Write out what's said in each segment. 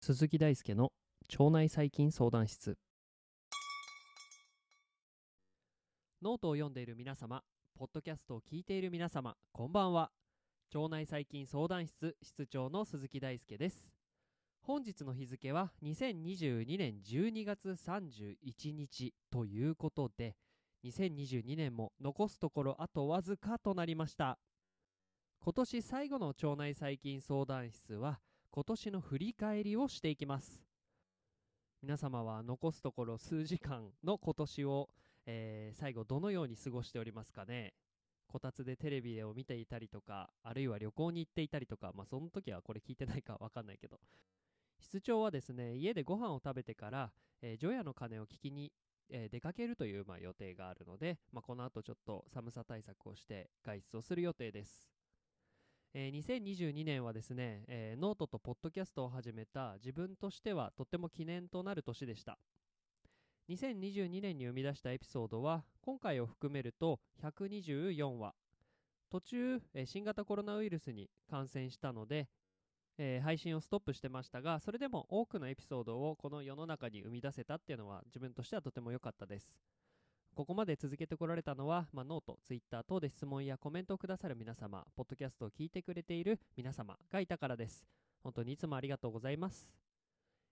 鈴木大輔の腸内細菌相談室。ノートを読んでいる皆様ポッドキャストを聞いている皆様こんばんは。腸内細菌相談室室長の鈴木大輔です。本日の日付は2022年12月31日ということで2022年も残すところあとわずかとなりました。今年最後の腸内細菌相談室は今年の振り返りをしていきます。皆様は残すところ数時間の今年を、えー、最後どのように過ごしておりますかね？こたつでテレビを見ていたりとかあるいは旅行に行っていたりとかまあその時はこれ聞いてないかわかんないけど。室長はですね家でご飯を食べてから、えー、除夜の鐘を聞きに、えー、出かけるという、まあ、予定があるので、まあ、この後ちょっと寒さ対策をして外出をする予定です。えー、2022年はですね、えー、ノートとポッドキャストを始めた自分としてはとっても記念となる年でした。2022年に生み出したエピソードは今回を含めると124話途中、えー、新型コロナウイルスに感染したので、えー、配信をストップしてましたがそれでも多くのエピソードをこの世の中に生み出せたっていうのは自分としてはとても良かったですここまで続けてこられたのは、まあ、ノート、ツイッター等で質問やコメントをくださる皆様、ポッドキャストを聞いてくれている皆様がいたからです。本当にいつもありがとうございます。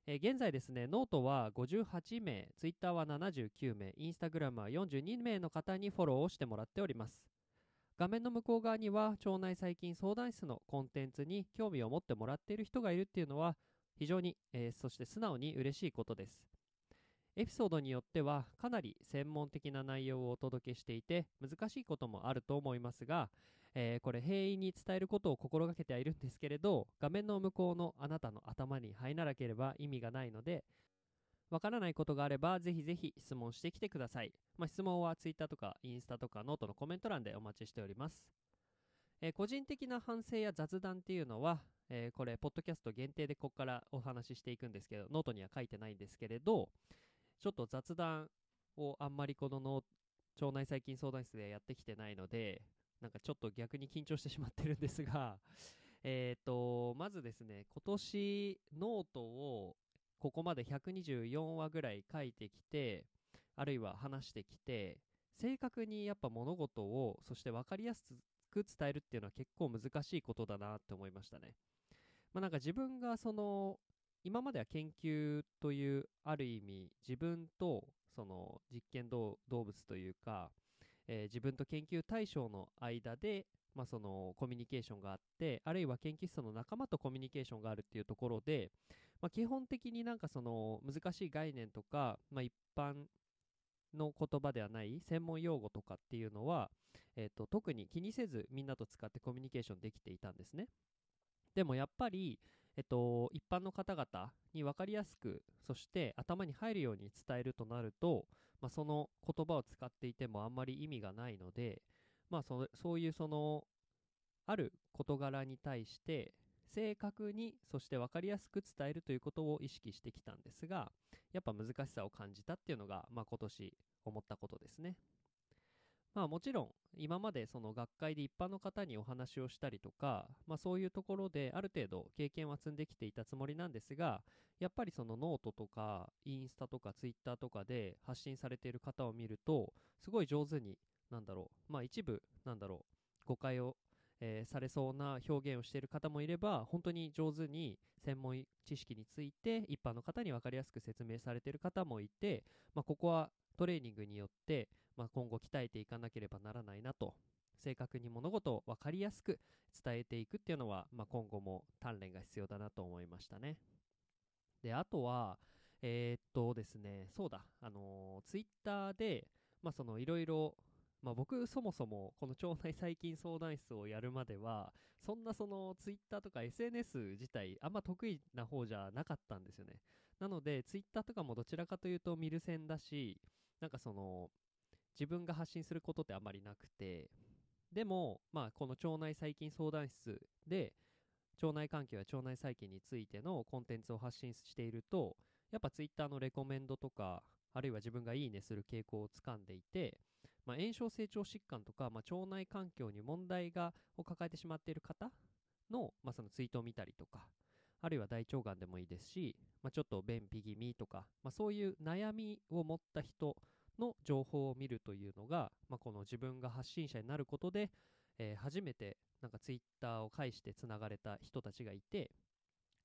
えー、現在ですね、ノートは58名、ツイッターは79名、インスタグラムは42名の方にフォローをしてもらっております。画面の向こう側には腸内細菌相談室のコンテンツに興味を持ってもらっている人がいるっていうのは非常に、えー、そして素直に嬉しいことです。エピソードによってはかなり専門的な内容をお届けしていて難しいこともあると思いますが、えー、これ平易に伝えることを心がけてはいるんですけれど画面の向こうのあなたの頭に入らなければ意味がないのでわからないことがあればぜひぜひ質問してきてください、まあ、質問は Twitter とかインスタとかノートのコメント欄でお待ちしております、えー、個人的な反省や雑談っていうのはえー、これ、ポッドキャスト限定でここからお話ししていくんですけど、ノートには書いてないんですけれど、ちょっと雑談をあんまりこのの腸内細菌相談室でやってきてないので、なんかちょっと逆に緊張してしまってるんですが、えっ、と、まずですね、今年ノートをここまで124話ぐらい書いてきて、あるいは話してきて、正確にやっぱ物事を、そして分かりやすく伝えるっていうのは結構難しいことだなって思いましたね。まあなんか自分がその今までは研究というある意味自分とその実験動物というか、えー、自分と研究対象の間で、まあ、そのコミュニケーションがあってあるいは研究室の仲間とコミュニケーションがあるっていうところで、まあ、基本的になんかその難しい概念とか、まあ、一般の言葉ではない専門用語とかっていうのは、えーと特に気にせずみんなと使ってコミュニケーションできていたんですね。でもやっぱりえっと、一般の方々に分かりやすく、そして頭に入るように伝えるとなると、まあ、その言葉を使っていてもあんまり意味がないので、まあそ、そういうその、ある事柄に対して、正確に、そして分かりやすく伝えるということを意識してきたんですが、やっぱ難しさを感じたっていうのが、まあ、今年思ったことですね。まあもちろん今までその学会で一般の方にお話をしたりとか、まあそういうところである程度経験は積んできていたつもりなんですが、やっぱりそのノートとかインスタとかツイッターとかで発信されている方を見ると、すごい上手に、なんだろう、まあ一部、なんだろう、誤解を、えー、されそうな表現をしている方もいれば、本当に上手に専門知識について一般の方に分かりやすく説明されている方もいて、まあここはトレーニングによって、まあ、今後鍛えていかなければならないなと正確に物事を分かりやすく伝えていくっていうのは、まあ、今後も鍛錬が必要だなと思いましたね。で、あとは、えー、っとですね、そうだ、あのー、ツイッターで、まあ、そのいろいろ、まあ、僕そもそもこの腸内細菌相談室をやるまでは、そんなそのツイッターとか SNS 自体あんま得意な方じゃなかったんですよね。なので、ツイッターとかもどちらかというと見る線だし、なんかその、自分が発信することってあまりなくて、でも、まあ、この腸内細菌相談室で、腸内環境や腸内細菌についてのコンテンツを発信していると、やっぱ Twitter のレコメンドとかあるいは自分がいいねする傾向をつかんでいて、まあ、炎症成長疾患とか、まあ、腸内環境に問題がを抱えてしまっている方の,、まあそのツイートを見たりとかあるいは大腸がんでもいいですし、まあ、ちょっと便秘気味とか、まあ、そういう悩みを持った人の情報を見るというのが、まあ、この自分が発信者になることで、えー、初めてなんかツイッターを介してつながれた人たちがいて、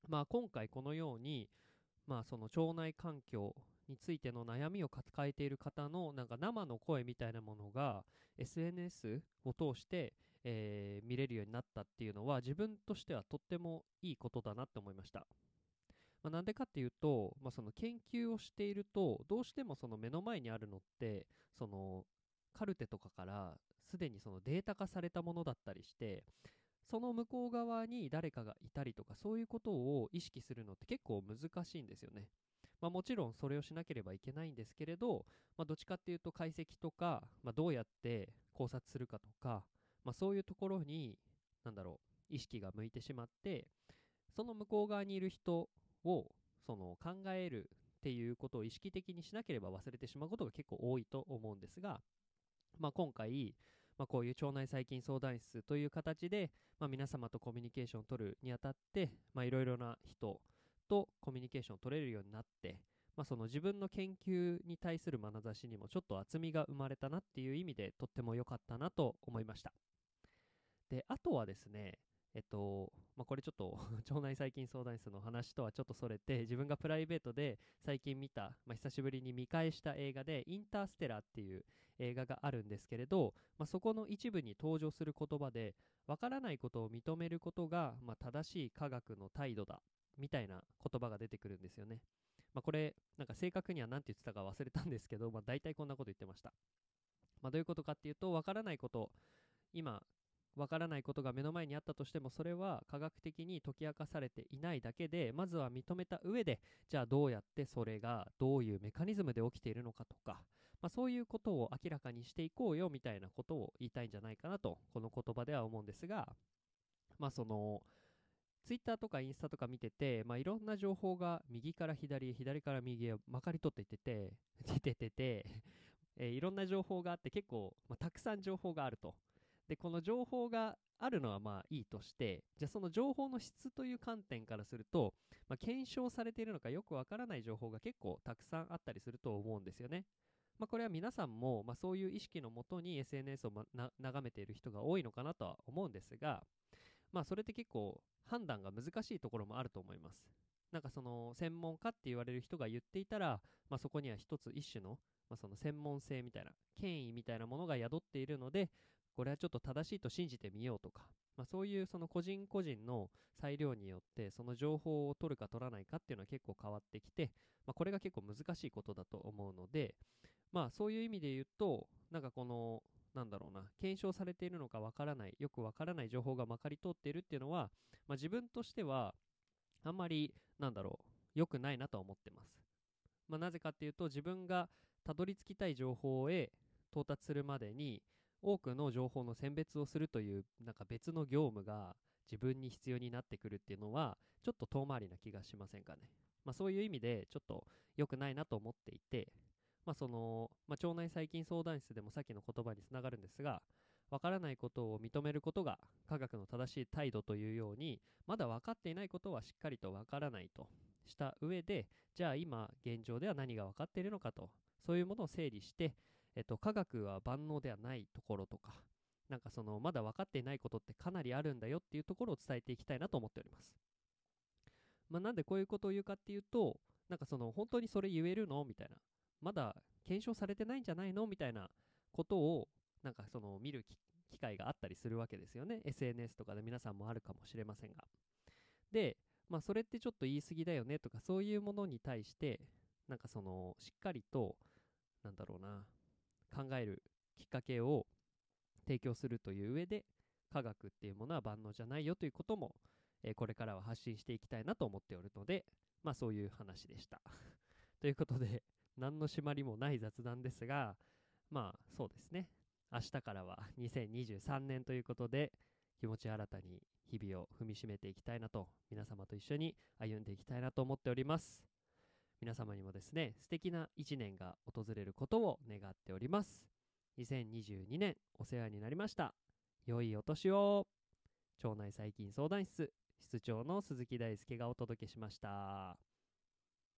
まあ、今回このように、まあ、その腸内環境についての悩みを抱えている方のなんか生の声みたいなものが SNS を通してえー、見れるようになったっていうのは自分としてはとってもいいことだなって思いました。まあ、なんでかっていうと、まあ、その研究をしているとどうしてもその目の前にあるのってそのカルテとかからすでにそのデータ化されたものだったりしてその向こう側に誰かがいたりとかそういうことを意識するのって結構難しいんですよね。まあ、もちろんそれをしなければいけないんですけれど、まあ、どっちかっていうと解析とか、まあ、どうやって考察するかとか、まあ、そういうところに、なんだろう、意識が向いてしまって、その向こう側にいる人をその考えるっていうことを意識的にしなければ忘れてしまうことが結構多いと思うんですが、まあ、今回、まあ、こういう腸内細菌相談室という形で、まあ、皆様とコミュニケーションを取るにあたっていろいろな人とコミュニケーションを取れるようになって、まあ、その自分の研究に対する眼差しにもちょっと厚みが生まれたなっていう意味でとっても良かったなと思いました。で、あとはですね、えっと、まあ、これちょっと 腸内細菌相談室の話とはちょっとそれて、自分がプライベートで最近見た、まあ、久しぶりに見返した映画で、インターステラーっていう映画があるんですけれど、まあ、そこの一部に登場する言葉で、わからないことを認めることが、ま正しい科学の態度だ、みたいな言葉が出てくるんですよね。まこれ、なんか正確には何て言ってたか忘れたんですけど、まあ大体こんなこと言ってました。まどういうことかっていうと、わからないこと、今わからないことが目の前にあったとしてもそれは科学的に解き明かされていないだけでまずは認めた上でじゃあどうやってそれがどういうメカニズムで起きているのかとか、まあ、そういうことを明らかにしていこうよみたいなことを言いたいんじゃないかなとこの言葉では思うんですがまあそのツイッターとかインスタとか見てて、まあ、いろんな情報が右から左へ左から右へまかり取っていってて 出てててえー、いろんな情報があって結構、まあ、たくさん情報があるとで、この情報があるのはまあいいとして、じゃあその情報の質という観点からすると、まあ、検証されているのかよくわからない情報が結構たくさんあったりすると思うんですよね。まあ、これは皆さんも、まあ、そういう意識のもとに SNS を、ま、眺めている人が多いのかなとは思うんですが、まあ、それって結構判断が難しいところもあると思います。なんかその専門家って言われる人が言っていたら、まあ、そこには一つ一種の,、まあその専門性みたいな権威みたいなものが宿っているので、これはちょっと正しいと信じてみようとか、まあ、そういうその個人個人の裁量によってその情報を取るか取らないかっていうのは結構変わってきて、まあ、これが結構難しいことだと思うので、まあそういう意味で言うと、なんかこの、なんだろうな、検証されているのかわからない、よくわからない情報がまかり通っているっていうのは、まあ、自分としては、あんまり、なんだろう、良くないなとは思ってます。まあ、なぜかっていうと、自分がたどり着きたい情報へ到達するまでに、多くの情報の選別をするというなんか別の業務が自分に必要になってくるっていうのはちょっと遠回りな気がしませんかね。まあ、そういう意味でちょっと良くないなと思っていて、まあそのまあ、腸内細菌相談室でもさっきの言葉につながるんですがわからないことを認めることが科学の正しい態度というようにまだ分かっていないことはしっかりとわからないとした上でじゃあ今現状では何が分かっているのかとそういうものを整理してえっと、科学は万能ではないところとか、なんかその、まだ分かっていないことってかなりあるんだよっていうところを伝えていきたいなと思っております。まあ、なんでこういうことを言うかっていうと、なんかその、本当にそれ言えるの？みたいな。まだ検証されてないんじゃないのみたいなことを、なんかその、見る機会があったりするわけですよね。SNS とかで皆さんもあるかもしれませんが。で、まあ、それってちょっと言い過ぎだよねとか、そういうものに対して、なんかその、しっかりと、なんだろうな、考えるきっかけを提供するという上で科学っていうものは万能じゃないよということも、えー、これからは発信していきたいなと思っておるのでまあそういう話でした ということで何の締まりもない雑談ですが、まあそうですね。明日からは2023年ということで、気持ち新たに日々を踏みしめていきたいなと、皆様と一緒に歩んでいきたいなと思っております。皆様にもですね、素敵な一年が訪れることを願っております。2022年お世話になりました。良いお年を腸内細菌相談室室長の鈴木大輔がお届けしました。